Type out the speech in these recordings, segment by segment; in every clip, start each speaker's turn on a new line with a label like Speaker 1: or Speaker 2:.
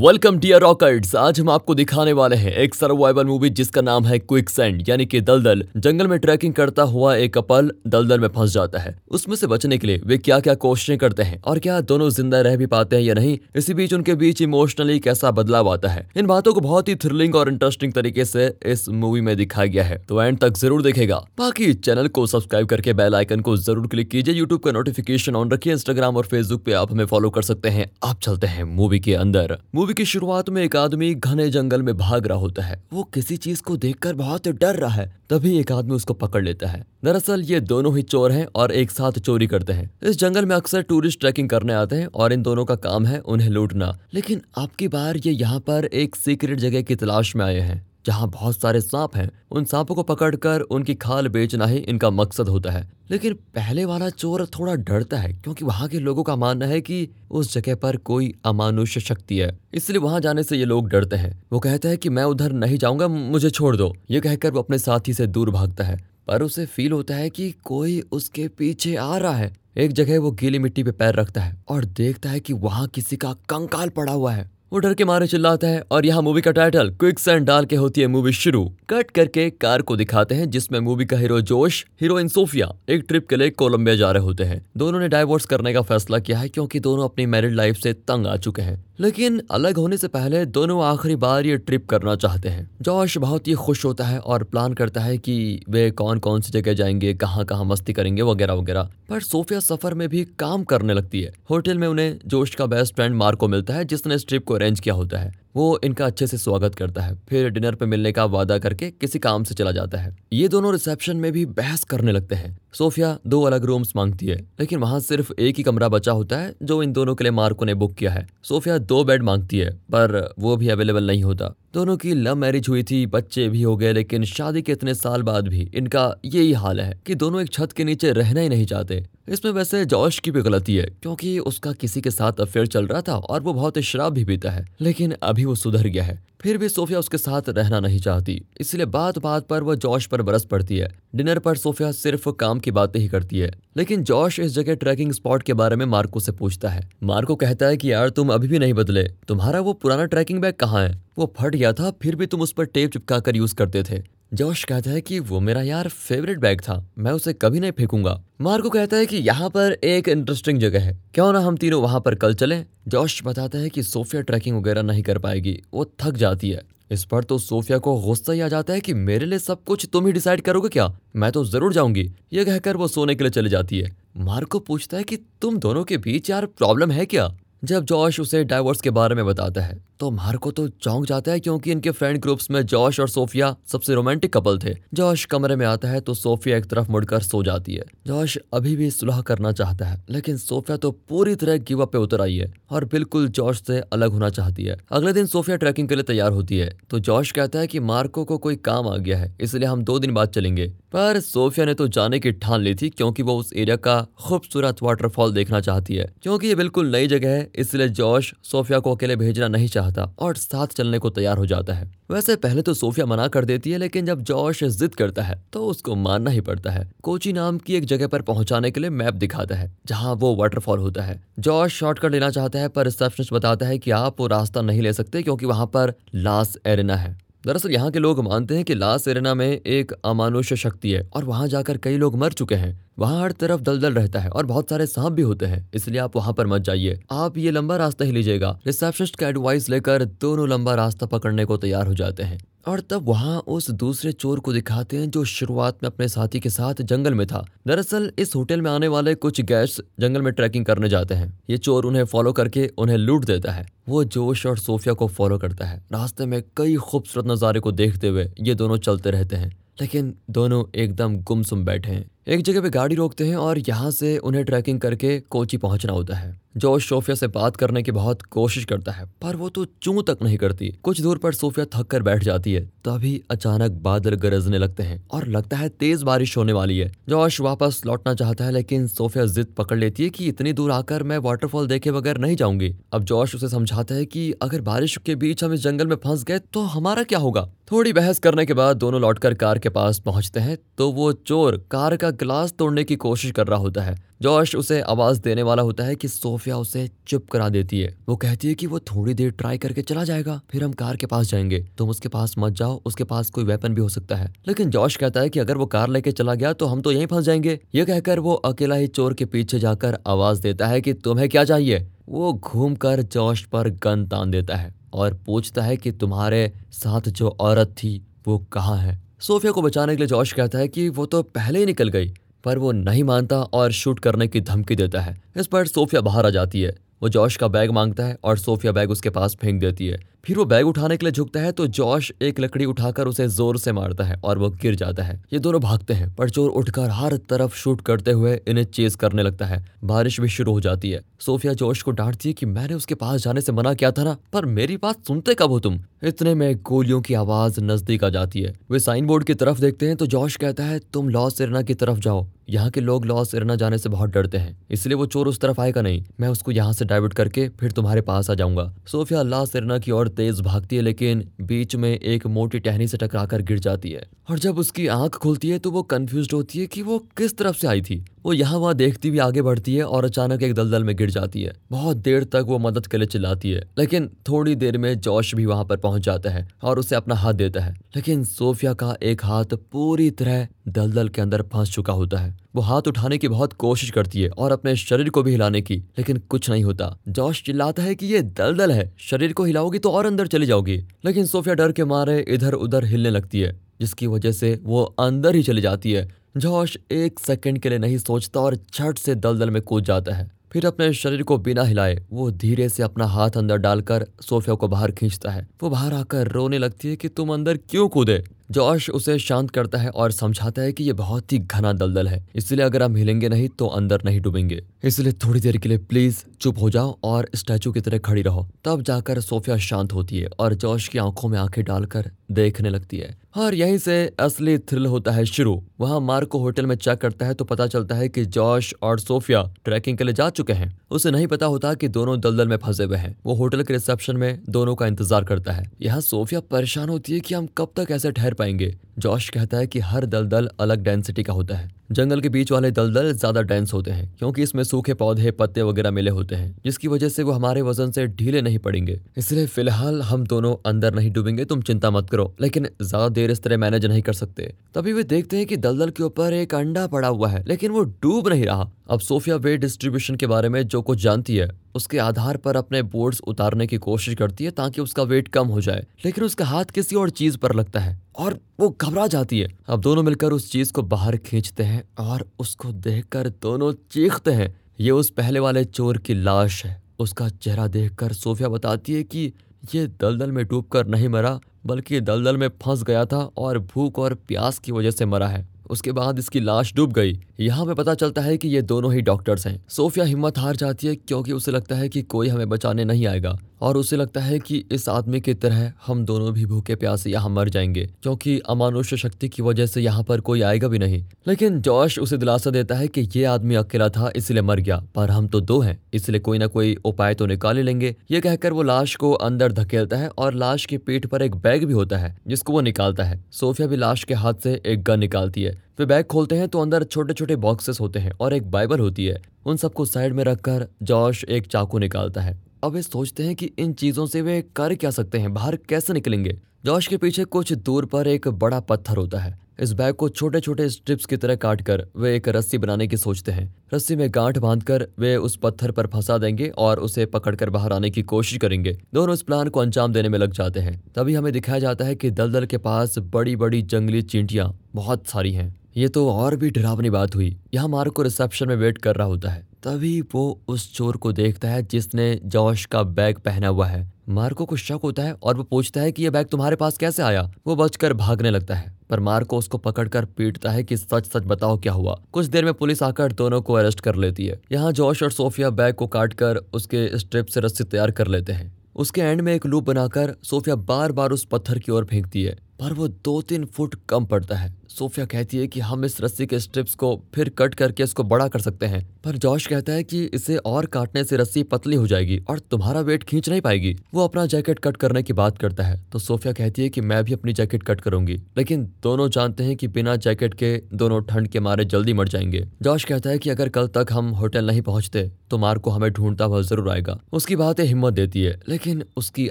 Speaker 1: Welcome dear रॉकर्ट्स आज हम आपको दिखाने वाले हैं एक सर्वाइवल मूवी जिसका नाम है क्विक सैंड यानी कि दलदल। जंगल में ट्रैकिंग करता हुआ एक कपल दलदल में फंस जाता है। उसमें से बचने के लिए वे क्या क्या कोशिशें करते हैं और क्या दोनों ज़िंदा रह भी पाते हैं या नहीं, इसी बीच उनके बीच इमोशनली कैसा बदलाव आता है। इन बातों को बहुत ही थ्रिलिंग और इंटरेस्टिंग तरीके से इस मूवी में दिखाया गया है। तो एंड तक ज़रूर देखेगा। बाकी चैनल को सब्सक्राइब करके बेल आइकन को ज़रूर क्लिक कीजिए। यूट्यूब का नोटिफिकेशन ऑन रखिए। इंस्टाग्राम और फेसबुक पे आप हमें फॉलो कर सकते हैं। आप चलते हैं मूवी के अंदर। मूवी की शुरुआत में एक आदमी घने जंगल में भाग रहा होता है। वो किसी चीज़ को देखकर बहुत डर रहा है। तभी एक आदमी उसको पकड़ लेता है। दरअसल ये दोनों ही चोर हैं और एक साथ चोरी करते हैं। इस जंगल में अक्सर टूरिस्ट ट्रैकिंग करने आते हैं और इन दोनों का काम है उन्हें लूटना। लेकिन आपकी बार ये यहाँ पर एक सीक्रेट जगह की तलाश में आए हैं। जहाँ बहुत सारे सांप हैं, उन सांपों को पकड़कर उनकी खाल बेचना ही इनका मकसद होता है। लेकिन पहले वाला चोर थोड़ा डरता है, क्योंकि वहाँ के लोगों का मानना है कि उस जगह पर कोई अमानुष्य शक्ति है। इसलिए वहाँ जाने से ये लोग डरते हैं। वो कहता है कि मैं उधर नहीं जाऊँगा, मुझे छोड़ दो। ये कहकर वो अपने साथी से दूर भागता है। पर उसे फील होता है कि कोई उसके पीछे आ रहा है। एक जगह वो गीली मिट्टी पे पैर रखता है और देखता है कि वहाँ किसी का कंकाल पड़ा हुआ है। वो डर के मारे चिल्लाता है और यहाँ मूवी का टाइटल क्विक सैंड डाल के होती है मूवी शुरू। कट करके कार को दिखाते हैं, जिसमें मूवी का हीरो जोश हीरोइन सोफिया एक ट्रिप के लिए कोलंबिया जा रहे होते हैं। दोनों ने डाइवोर्स करने का फैसला किया है क्योंकि दोनों अपनी मैरिड लाइफ से तंग आ चुके हैं। लेकिन अलग होने से पहले दोनों आखिरी बार ये ट्रिप करना चाहते हैं। जोश बहुत ही खुश होता है और प्लान करता है कि वे कौन कौन सी जगह जाएँगे कहाँ कहाँ मस्ती करेंगे, वगैरह वगैरह। पर सोफिया सफ़र में भी काम करने लगती है। होटल में उन्हें जोश का बेस्ट फ्रेंड मार्को मिलता है, जिसने इस ट्रिप को अरेंज क्या होता है? वो इनका अच्छे से स्वागत करता है, फिर डिनर पे मिलने का वादा करके किसी काम से चला जाता है। ये दोनों रिसेप्शन में भी बहस करने लगते हैं। सोफिया दो अलग रूम्स मांगती है, लेकिन वहाँ सिर्फ़ एक ही कमरा बचा होता है, जो इन दोनों के लिए मार्को ने बुक किया है। सोफिया दो बेड मांगती है, पर वो भी अवेलेबल नहीं होता। दोनों की लव मैरिज हुई थी, बच्चे भी हो गए, लेकिन शादी के इतने साल बाद भी इनका यही हाल है कि दोनों एक छत के नीचे रहना ही नहीं चाहते। इसमें वैसे जॉश की भी गलती है, क्योंकि उसका किसी के साथ अफेयर चल रहा था और वो बहुत शराब भी पीता है। लेकिन अभी वो सुधर गया है। फिर भी सोफिया उसके साथ रहना नहीं चाहती। इसलिए बात बात पर वह जॉश पर बरस पड़ती है। डिनर पर सोफिया सिर्फ़ काम की बातें ही करती है। लेकिन जॉश इस जगह ट्रैकिंग स्पॉट के बारे में मार्को से पूछता है। मार्को कहता है कि, यार, तुम अभी भी नहीं बदले। तुम्हारा वो पुराना ट्रैकिंग बैग कहाँ है? वो फट गया था, फिर भी तुम उस पर टेप चिपका कर यूज़ करते थे। जोश कहता है कि वो मेरा यार फेवरेट बैग था। मैं उसे कभी नहीं फेंकूँगा। मार्को कहता है कि यहाँ पर एक इंटरेस्टिंग जगह है। क्यों ना हम तीनों वहाँ पर कल चलें? जोश बताता है कि सोफिया ट्रैकिंग वगैरह नहीं कर पाएगी। वो थक जाती है। इस पर तो सोफिया को गुस्सा ही आ जाता है कि मेरे लिए सब कुछ तुम ही डिसाइड करोगे क्या? मैं तो ज़रूर जाऊँगी। ये कहकर वो सोने के लिए चली जाती है। मार्को पूछता है कि तुम दोनों के बीच यार प्रॉब्लम है क्या? जब जॉश उसे डाइवोर्स के बारे में बताता है। तो मार्को तो चौंक जाता है क्योंकि इनके फ्रेंड ग्रुप्स में जॉश और सोफिया सबसे रोमांटिक कपल थे। जॉश कमरे में आता है तो सोफिया एक तरफ़ मुड़कर सो जाती है। जॉश अभी भी सुलह करना चाहता है, लेकिन सोफिया तो पूरी तरह गिव अप पे उतर आई है और बिल्कुल जॉश से अलग होना चाहती है। अगले दिन सोफिया ट्रैकिंग के लिए तैयार होती है तो जॉश कहता है कि मार्को को कोई काम आ गया है, इसलिए हम दो दिन बाद चलेंगे। पर सोफिया ने तो जाने की ठान ली थी क्योंकि वो उस एरिया का खूबसूरत वाटरफॉल देखना चाहती है। क्योंकि ये बिल्कुल नई जगह है, इसलिए जॉश सोफिया को अकेले भेजना नहीं चाहता। और साथ चलने को तैयार हो जाता है। वैसे पहले तो सोफिया मना कर देती है, लेकिन जब जॉश जिद करता है तो उसको मानना ही पड़ता है। कोची नाम की एक जगह पर पहुँचाने के लिए मैप दिखाता है, जहाँ वो वाटरफॉल होता है। जॉश शॉर्टकट लेना चाहता है, पर रिसेप्शनिस्ट बताता है कि आप वो रास्ता नहीं ले सकते, क्योंकि वहाँ पर लास एरिना है। दरअसल यहाँ के लोग मानते हैं कि लास एरेना में एक अमानुष्य शक्ति है, और वहाँ जाकर कई लोग मर चुके हैं। वहाँ हर तरफ़ दलदल रहता है और बहुत सारे सांप भी होते हैं, इसलिए आप वहाँ पर मत जाइए। आप ये लंबा रास्ता ही लीजिएगा, रिसेप्शनिस्ट का एडवाइस लेकर दोनों लंबा रास्ता पकड़ने को तैयार हो जाते हैं। और तब वहाँ उस दूसरे चोर को दिखाते हैं जो शुरुआत में अपने साथी के साथ जंगल में था। दरअसल इस होटल में आने वाले कुछ गेस्ट जंगल में ट्रैकिंग करने जाते हैं। ये चोर उन्हें फॉलो करके उन्हें लूट देता है। वो जोश और सोफिया को फॉलो करता है। रास्ते में कई खूबसूरत नज़ारे को देखते हुए ये दोनों चलते रहते हैं, लेकिन दोनों एकदम गुमसुम बैठे हैं। एक जगह पे गाड़ी रोकते हैं और यहाँ से उन्हें ट्रैकिंग करके कोची पहुँचना होता है, जो सोफिया से बात करने की बहुत कोशिश करता है, पर वो तो चू तक नहीं करती। कुछ दूर पर सोफिया थक कर बैठ जाती है, तभी अचानक बादल गरजने लगते हैं और लगता है तेज बारिश होने वाली है। जोश वापस लौटना चाहता है, लेकिन सोफिया जिद पकड़ लेती है कि इतनी दूर आकर मैं वाटरफॉल देखे बगैर नहीं जाऊँगी। अब जोश उसे समझाता है कि अगर बारिश के बीच हम इस जंगल में फंस गए तो हमारा क्या होगा? थोड़ी बहस करने के बाद दोनों लौटकर कार के पास पहुँचते हैं तो वो चोर कार का का गिलास तोड़ने की कोशिश कर रहा होता है। जॉश उसे आवाज़ देने वाला होता है कि सोफिया उसे चुप करा देती है। वो कहती है कि वो थोड़ी देर ट्राई करके चला जाएगा, फिर हम कार के पास जाएँगे। तुम उसके पास मत जाओ, उसके पास कोई वेपन भी हो सकता है। लेकिन जॉश कहता है कि अगर वो कार लेके चला गया तो हम तो यहीं फंस जाएँगे। ये कहकर वो अकेला ही चोर के पीछे जाकर आवाज़ देता है कि तुम्हें क्या चाहिए? वो घूम कर जॉश पर गन तान देता है और पूछता है कि तुम्हारे साथ जो औरत थी वो कहाँ है? सोफिया को बचाने के लिए जॉश कहता है कि वो तो पहले ही निकल गई, पर वो नहीं मानता और शूट करने की धमकी देता है। इस पर सोफिया बाहर आ जाती है। वो जॉश का बैग माँगता है और सोफिया बैग उसके पास फेंक देती है। फिर वो बैग उठाने के लिए झुकता है तो जॉश एक लकड़ी उठाकर उसे ज़ोर से मारता है और वो गिर जाता है। ये दोनों भागते हैं, पर चोर उठकर हर तरफ़ शूट करते हुए इन्हें चेज करने लगता है। बारिश भी शुरू हो जाती है। सोफिया जॉश को डांटती है कि मैंने उसके पास जाने से मना किया था ना, पर मेरी बात सुनते कब हो तुम? इतने में गोलियों की आवाज़ नज़दीक आ जाती है। वे साइन बोर्ड की तरफ़ देखते हैं तो जॉश कहता है, तुम लॉस इरना की तरफ़ जाओ। यहाँ के लोग लॉस इरना जाने से बहुत डरते हैं। इसलिए वो चोर उस तरफ़ आएगा नहीं। मैं उसको यहाँ से डाइवर्ट करके फिर तुम्हारे पास आ जाऊँगा। सोफिया लॉस इरना की ओर तेज भागती है, लेकिन बीच में एक मोटी टहनी से टकराकर गिर जाती है। और जब उसकी आँख खुलती है तो वो कंफ्यूज होती है कि वो किस तरफ़ से आई थी। वो यहाँ वहाँ देखती हुई आगे बढ़ती है और अचानक एक दलदल में गिर जाती है। बहुत देर तक वो मदद के लिए चिल्लाती है, लेकिन थोड़ी देर में जॉश भी वहाँ पर पहुँच जाता है और उसे अपना हाथ देता है। लेकिन सोफिया का एक हाथ पूरी तरह दलदल के अंदर फंस चुका होता है। वो हाथ उठाने की बहुत कोशिश करती है और अपने शरीर को भी हिलाने की, लेकिन कुछ नहीं होता। जॉश चिल्लाता है कि ये दलदल है, शरीर को हिलाओगी तो और अंदर चली जाओगी। लेकिन सोफिया डर के मारे इधर उधर हिलने लगती है, जिसकी वजह से वो अंदर ही चली जाती है। जॉश एक सेकंड के लिए नहीं सोचता और झट से दलदल में कूद जाता है। फिर अपने शरीर को बिना हिलाए, वो धीरे से अपना हाथ अंदर डालकर सोफिया को बाहर खींचता है। वो बाहर आकर रोने लगती है कि तुम अंदर क्यों कूदे? जॉश उसे शांत करता है और समझाता है कि यह बहुत ही घना दलदल है। इसलिए अगर हम हिलेंगे नहीं तो अंदर नहीं डूबेंगे। इसलिए थोड़ी देर के लिए प्लीज़ चुप हो जाओ और स्टैचू की तरह खड़ी रहो। तब जाकर सोफिया शांत होती है और जॉश की आँखों में आँखें डालकर देखने लगती है। और यहीं से असली थ्रिल होता है शुरू। वहाँ मार्को होटल में चेक करता है तो पता चलता है कि जॉश और सोफिया ट्रैकिंग के लिए जा चुके हैं। उसे नहीं पता होता कि दोनों दलदल में फंसे हुए हैं। वो होटल के रिसेप्शन में दोनों का इंतज़ार करता है। यहाँ सोफिया परेशान होती है कि हम कब तक ऐसे ठहर पाएँगे। जॉश कहता है कि हर दलदल अलग डेंसिटी का होता है। जंगल के बीच वाले दलदल ज़्यादा डेंस होते हैं, क्योंकि इसमें सूखे पौधे, पत्ते वगैरह मिले होते हैं, जिसकी वजह से वो हमारे वज़न से ढीले नहीं पड़ेंगे। इसलिए फ़िलहाल हम दोनों अंदर नहीं डूबेंगे, तुम चिंता मत करो, लेकिन ज़्यादा देर इस तरह मैनेज नहीं कर सकते। तभी वे देखते हैं कि दलदल के ऊपर एक अंडा पड़ा हुआ है, लेकिन वो डूब नहीं रहा। अब सोफिया वेट डिस्ट्रीब्यूशन के बारे में जो कुछ जानती है, उसके आधार पर अपने बोर्ड्स उतारने की कोशिश करती है ताकि उसका वेट कम हो जाए, लेकिन उसका हाथ किसी और चीज़ पर लगता है और वो घबरा जाती है। अब दोनों मिलकर उस चीज़ को बाहर खींचते हैं और उसको देखकर दोनों चीखते हैं। ये उस पहले वाले चोर की लाश है। उसका चेहरा देखकर सोफिया बताती है कि ये दलदल में डूबकर नहीं मरा, बल्कि दलदल में फंस गया था और भूख और प्यास की वजह से मरा है। उसके बाद इसकी लाश डूब गई। यहाँ पे पता चलता है कि ये दोनों ही डॉक्टर्स हैं। सोफिया हिम्मत हार जाती है क्योंकि उसे लगता है कि कोई हमें बचाने नहीं आएगा। और उसे लगता है कि इस आदमी की तरह हम दोनों भी भूखे प्यासे यहाँ मर जाएँगे, क्योंकि अमानुष्य शक्ति की वजह से यहाँ पर कोई आएगा भी नहीं। लेकिन जॉश उसे दिलासा देता है कि ये आदमी अकेला था, इसलिए मर गया, पर हम तो दो हैं, इसलिए कोई ना कोई उपाय तो निकाल ही लेंगे। ये कहकर वो लाश को अंदर धकेलता है और लाश की पीठ पर एक बैग भी होता है, जिसको वो निकालता है। सोफिया भी लाश के हाथ से एक गन निकालती है। वे बैग खोलते हैं तो अंदर छोटे छोटे बॉक्सेस होते हैं और एक बाइबल होती है। उन सबको साइड में रखकर जॉश एक चाकू निकालता है। अब वे सोचते हैं कि इन चीज़ों से वे कर क्या सकते हैं? बाहर कैसे निकलेंगे? जॉश के पीछे कुछ दूर पर एक बड़ा पत्थर होता है। इस बैग को छोटे छोटे स्ट्रिप्स की तरह काट कर वे एक रस्सी बनाने की सोचते हैं। रस्सी में गांठ बांधकर वे उस पत्थर पर फंसा देंगे और उसे पकड़कर बाहर आने की कोशिश करेंगे। दोनों इस प्लान को अंजाम देने में लग जाते हैं। तभी हमें दिखाया जाता है कि दलदल के पास बड़ी बड़ी जंगली चींटियाँ बहुत सारी हैं। ये तो और भी डरावनी बात हुई। यहाँ मार्क रिसेप्शन में वेट कर रहा होता है। तभी वो उस चोर को देखता है जिसने जॉश का बैग पहना हुआ है। मार्को को शक होता है और वो पूछता है कि ये बैग तुम्हारे पास कैसे आया? वो बचकर भागने लगता है, पर मार्को उसको पकड़कर पीटता है कि सच सच बताओ क्या हुआ। कुछ देर में पुलिस आकर दोनों को अरेस्ट कर लेती है। यहाँ जॉश और सोफिया बैग को काट कर उसके स्ट्रिप से रस्सी तैयार कर लेते हैं। उसके एंड में एक लूप बनाकर सोफिया बार बार उस पत्थर की ओर फेंकती है। पर वो दो तीन फुट कम पड़ता है। सोफिया कहती है कि हम इस रस्सी के स्ट्रिप्स को फिर कट करके इसको बड़ा कर सकते हैं। पर जॉश कहता है कि इसे और काटने से रस्सी पतली हो जाएगी और तुम्हारा वेट खींच नहीं पाएगी। वो अपना जैकेट कट करने की बात करता है। तो सोफिया कहती है कि मैं भी अपनी जैकेट कट करूँगी। लेकिन दोनों जानते हैं कि बिना जैकेट के दोनों ठंड के मारे जल्दी मर जाएँगे। जॉश कहता है कि अगर कल तक हम होटल नहीं पहुँचते तो मार को हमें ढूंढता हुआ ज़रूर आएगा। उसकी बातें हिम्मत देती है, लेकिन उसकी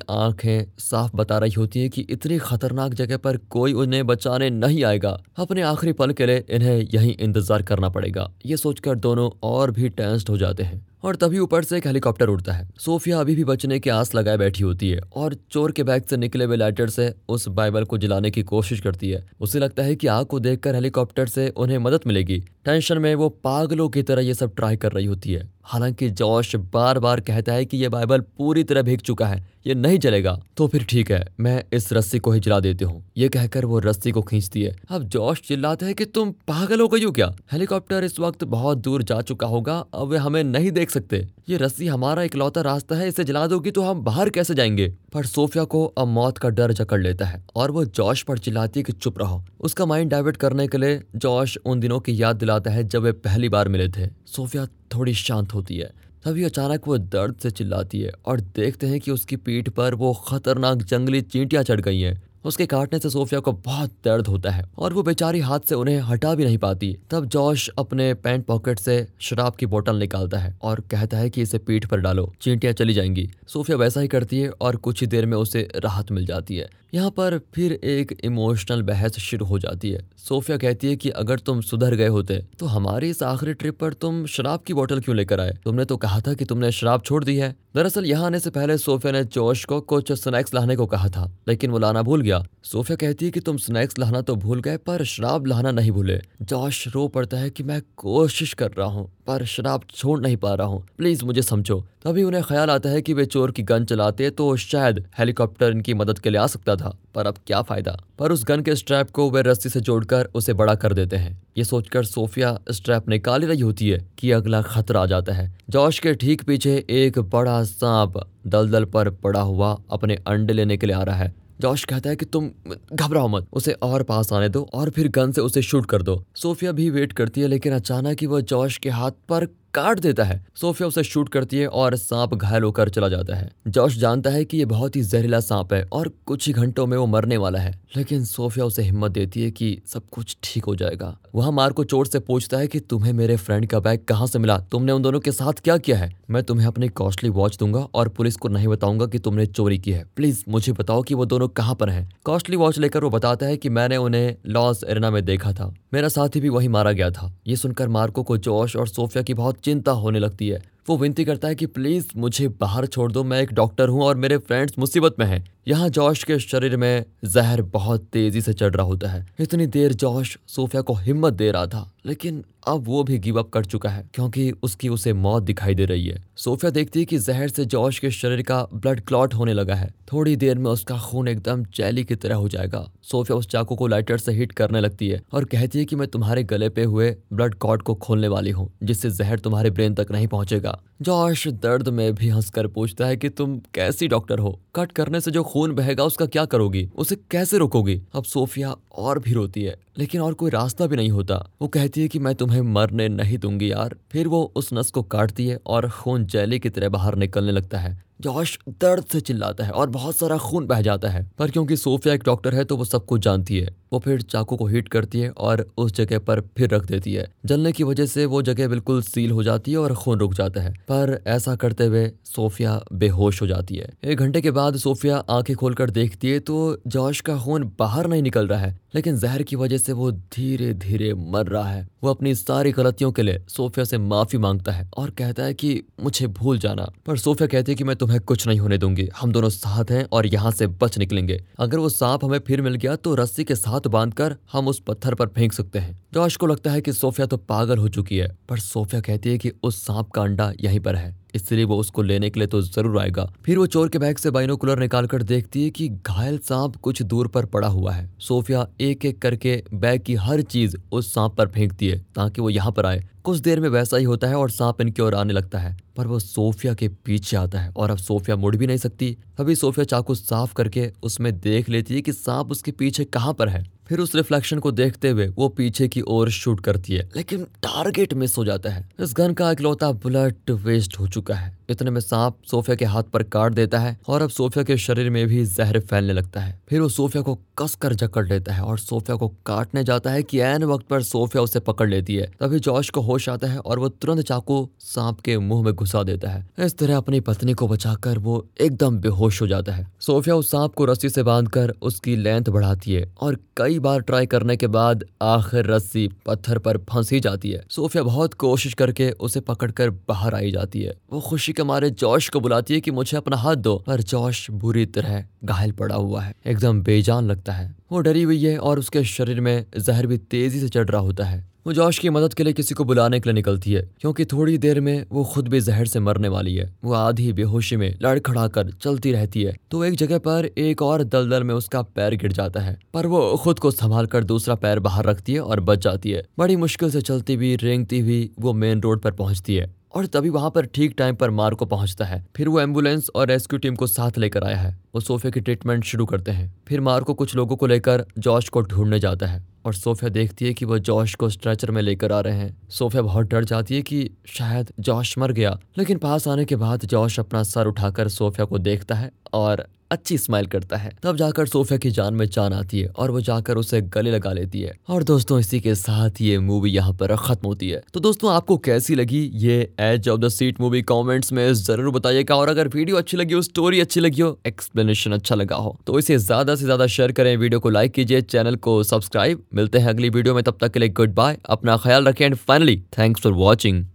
Speaker 1: आँखें साफ़ बता रही होती है कि इतनी खतरनाक जगह पर कोई उन्हें बचाने नहीं आएगा। अपने आखिरी पल के लिए इन्हें यही इंतज़ार करना पड़ेगा। ये सोचकर दोनों और भी टेंस्ड हो जाते हैं। और तभी ऊपर से एक हेलीकॉप्टर उड़ता है। सोफिया अभी भी बचने की आस लगाए बैठी होती है और चोर के बैग से निकले हुए लाइटर से उस बाइबल को जलाने की कोशिश करती है। उसे लगता है कि आग को देखकर हेलीकॉप्टर से उन्हें मदद मिलेगी। टेंशन में वो पागलों की तरह ये सब ट्राई कर रही होती है। हालाँकि जॉश बार बार कहता है कि ये बाइबल पूरी तरह भीग चुका है, ये नहीं जलेगा। तो फिर ठीक है, मैं इस रस्सी को ही जला देती हूँ। ये कहकर वो रस्सी को खींचती है। अब जॉश चिल्लाता है कि तुम पागल हो गई हो क्या? हेलीकॉप्टर इस वक्त बहुत दूर जा चुका होगा, अब वे हमें नहीं देख सकते ये रस्सी हमारा इकलौता रास्ता है, इसे जला दोगी तो हम बाहर कैसे जाएँगे? पर सोफिया को अब मौत का डर जकड़ लेता है और वो जॉश पर चिल्लाती है कि चुप रहो। उसका माइंड डाइवर्ट करने के लिए जॉश उन दिनों की याद दिलाता है जब वे पहली बार मिले थे। सोफिया थोड़ी शांत होती है। तभी अचानक वो दर्द से चिल्लाती है और देखते हैं कि उसकी पीठ पर वो खतरनाक जंगली चींटियाँ चढ़ गई हैं। उसके काटने से सोफिया को बहुत दर्द होता है और वो बेचारी हाथ से उन्हें हटा भी नहीं पाती। तब जॉश अपने पैंट पॉकेट से शराब की बोतल निकालता है और कहता है कि इसे पीठ पर डालो, चींटियाँ चली जाएँगी। सोफिया वैसा ही करती है और कुछ ही देर में उसे राहत मिल जाती है। यहाँ पर फिर एक इमोशनल बहस शुरू हो जाती है। सोफिया कहती है कि अगर तुम सुधर गए होते तो हमारी इस आखिरी ट्रिप पर तुम शराब की बोतल क्यों लेकर आए? तुमने तो कहा था कि तुमने शराब छोड़ दी है। दरअसल यहाँ आने से पहले सोफिया ने जोश को कुछ स्नैक्स लाने को कहा था, लेकिन वो लाना भूल गया। सोफिया कहती है कि तुम स्नैक्स लाना तो भूल गए, पर शराब लाना नहीं भूले। जोश रो पड़ता है कि मैं कोशिश कर रहा हूँ, पर शराब छोड़ नहीं पा रहा हूँ। प्लीज़ मुझे समझो। तभी उन्हें ख्याल आता है कि वे चोर की गन चलाते तो शायद हेलीकॉप्टर इनकी मदद के लिए आ सकता था, पर अब क्या फ़ायदा? पर उस गन के स्ट्रैप को वे रस्सी से जोड़कर उसे बड़ा कर देते हैं। ये सोचकर सोफिया स्ट्रैप निकाल रही होती है कि अगला खतरा आ जाता है। जॉश के ठीक पीछे एक बड़ा सांप दलदल पर पड़ा हुआ अपने अंडे लेने के लिए आ रहा है। जॉश कहता है कि तुम घबराओ मत, उसे और पास आने दो और फिर गन से उसे शूट कर दो। सोफिया भी वेट करती है, लेकिन अचानक ही वह जॉश के हाथ पर काट देता है। सोफिया उसे शूट करती है और सांप घायल होकर चला जाता है। जॉश जानता है कि ये बहुत ही जहरीला सांप है और कुछ ही घंटों में वो मरने वाला है। लेकिन सोफिया उसे हिम्मत देती है कि सब कुछ ठीक हो जाएगा। वह मार को चोट से पूछता है कि तुम्हें मेरे फ्रेंड का बैग कहाँ से मिला? तुमने उन दोनों के साथ क्या किया है? मैं तुम्हें अपनी कॉस्टली वॉच दूँगा और पुलिस को नहीं बताऊँगा कि तुमने चोरी की है। प्लीज़, मुझे बताओ कि वो दोनों कहाँ पर हैं। कॉस्टली वॉच लेकर वो बताता है कि मैंने उन्हें लॉस एरिना में देखा था। मेरा साथी भी वही मारा गया था। ये सुनकर मार्को को जोश और सोफिया की बहुत चिंता होने लगती है। वो विनती करता है कि प्लीज़ मुझे बाहर छोड़ दो, मैं एक डॉक्टर हूँ और मेरे फ्रेंड्स मुसीबत में हैं। यहाँ जॉश के शरीर में जहर बहुत तेज़ी से चढ़ रहा होता है। इतनी देर जॉश सोफिया को हिम्मत दे रहा था, लेकिन अब वो भी गिव अप कर चुका है, क्योंकि उसकी उसे मौत दिखाई दे रही है। सोफिया देखती है कि जहर से जॉश के शरीर का ब्लड क्लॉट होने लगा है। थोड़ी देर में उसका खून एकदम चैली की तरह हो जाएगा। सोफिया उस चाकू को लाइटर से हिट करने लगती है और कहती है कि मैं तुम्हारे गले पे हुए ब्लड कॉट को खोलने वाली हूँ, जिससे जहर तुम्हारे ब्रेन तक नहीं पहुंचेगा। जॉश दर्द में भी हंसकर पूछता है कि तुम कैसी डॉक्टर हो? कट करने से जो खून बहेगा उसका क्या करोगी? उसे कैसे रोकोगी? अब सोफिया और भी रोती है। लेकिन और कोई रास्ता भी नहीं होता। वो कहती है कि मैं तुम्हें मरने नहीं दूँगी यार। फिर वो उस नस को काटती है और खून जैली की तरह बाहर निकलने लगता है। जॉश दर्द से चिल्लाता है और बहुत सारा खून बह जाता है। पर क्योंकि सोफिया एक डॉक्टर है तो वो सब कुछ जानती है। वो फिर चाकू को हीट करती है और उस जगह पर फिर रख देती है। जलने की वजह से वो जगह बिल्कुल सील हो जाती है और खून रुक जाता है। पर ऐसा करते हुए सोफिया बेहोश हो जाती है। एक घंटे के बाद सोफिया आँखें खोलकर देखती है तो जॉश का खून बाहर नहीं निकल रहा है। लेकिन जहर की वजह से वो धीरे धीरे मर रहा है। वो अपनी सारी गलतियों के लिए सोफिया से माफ़ी माँगता है और कहता है कि मुझे भूल जाना। पर सोफिया कहती है कि मैं तुम्हें कुछ नहीं होने दूँगी। हम दोनों साथ हैं और यहाँ से बच निकलेंगे। अगर वो सांप हमें फिर मिल गया तो रस्सी के साथ बांधकर हम उस पत्थर पर फेंक सकते हैं। जॉश को लगता है कि सोफिया तो पागल हो चुकी है। पर सोफिया कहती है कि उस सांप का अंडा यहीं पर है। इसलिए वो उसको लेने के लिए तो ज़रूर आएगा। फिर वो चोर के बैग से बाइनोकुलर निकालकर देखती है कि घायल सांप कुछ दूर पर पड़ा हुआ है। सोफिया एक एक करके बैग की हर चीज़ उस सांप पर फेंकती है, ताकि वो यहाँ पर आए। कुछ देर में वैसा ही होता है और सांप इनकी ओर आने लगता है, पर वो सोफिया के पीछे आता है और अब सोफिया मुड़ भी नहीं सकती। तभी सोफिया चाकू साफ़ करके उसमें देख लेती है कि सांप उसके पीछे कहाँ पर है। फिर उस रिफ्लेक्शन को देखते हुए वो पीछे की ओर शूट करती है, लेकिन टारगेट मिस हो जाता है। इस गन का इकलौता बुलेट वेस्ट हो चुका है। इतने में सांप सोफिया के हाथ पर काट देता है और अब सोफिया के शरीर में भी जहर फैलने लगता है। फिर वो सोफिया को कसकर जकड़ लेता है और सोफिया को काटने जाता है कि एन वक्त पर सोफिया उसे पकड़ लेती है। तभी जॉश को होश आता है और वो तुरंत चाकू सांप के मुँह में घुसा देता है। इस तरह अपनी पत्नी को बचाकर वो एकदम बेहोश हो जाता है। सोफिया उस सांप को रस्सी से बांधकर उसकी लेंथ बढ़ाती है और कई बार ट्राई करने के बाद आखिर रस्सी पत्थर पर फंसी जाती है। सोफिया बहुत कोशिश करके उसे पकड़कर बाहर आई जाती है। वो खुशी के मारे जॉश को बुलाती है कि मुझे अपना हाथ दो। पर जॉश बुरी तरह घायल पड़ा हुआ है। एकदम बेजान लगता है। वो डरी हुई है और उसके शरीर में जहर भी तेज़ी से चढ़ रहा होता है। वो जॉश की मदद के लिए किसी को बुलाने के लिए निकलती है, क्योंकि थोड़ी देर में वो खुद भी जहर से मरने वाली है। वो आधी बेहोशी में लड़खड़ा कर चलती रहती है। तो एक जगह पर एक और दलदल में उसका पैर गिर जाता है। पर वो खुद को संभाल कर दूसरा पैर बाहर रखती है और बच जाती है। बड़ी मुश्किल से चलती हुई, रेंगती हुई वो मेन रोड पर पहुँचती है। और तभी वहाँ पर ठीक टाइम पर मार्को पहुँचता है। फिर वो एंबुलेंस और रेस्क्यू टीम को साथ लेकर आया है। वो सोफिया की ट्रीटमेंट शुरू करते हैं। फिर मार को कुछ लोगों को लेकर जॉर्ज को ढूँढने जाता है और सोफिया देखती है कि वो जॉश को स्ट्रेचर में लेकर आ रहे हैं। सोफिया बहुत डर जाती है कि शायद जॉश मर गया। लेकिन पास आने के बाद जॉश अपना सर उठाकर सोफिया को देखता है और अच्छी स्माइल करता है। तब जाकर सोफिया की जान में जान आती है और वो जाकर उसे गले लगा लेती है। और दोस्तों, इसी के साथ ये मूवी यहाँ पर खत्म होती है। तो दोस्तों, आपको कैसी लगी ये edge of the seat movie comments में ज़रूर बताइएगा और अगर वीडियो अच्छी लगी हो स्टोरी अच्छी लगी हो एक्सप्लेनेशन अच्छा लगा हो तो इसे ज़्यादा से ज़्यादा शेयर करें। वीडियो को लाइक कीजिए चैनल को सब्सक्राइब मिलते हैं अगली वीडियो में, तब तक के लिए गुड बाय अपना ख्याल रखें। And finally thanks for watching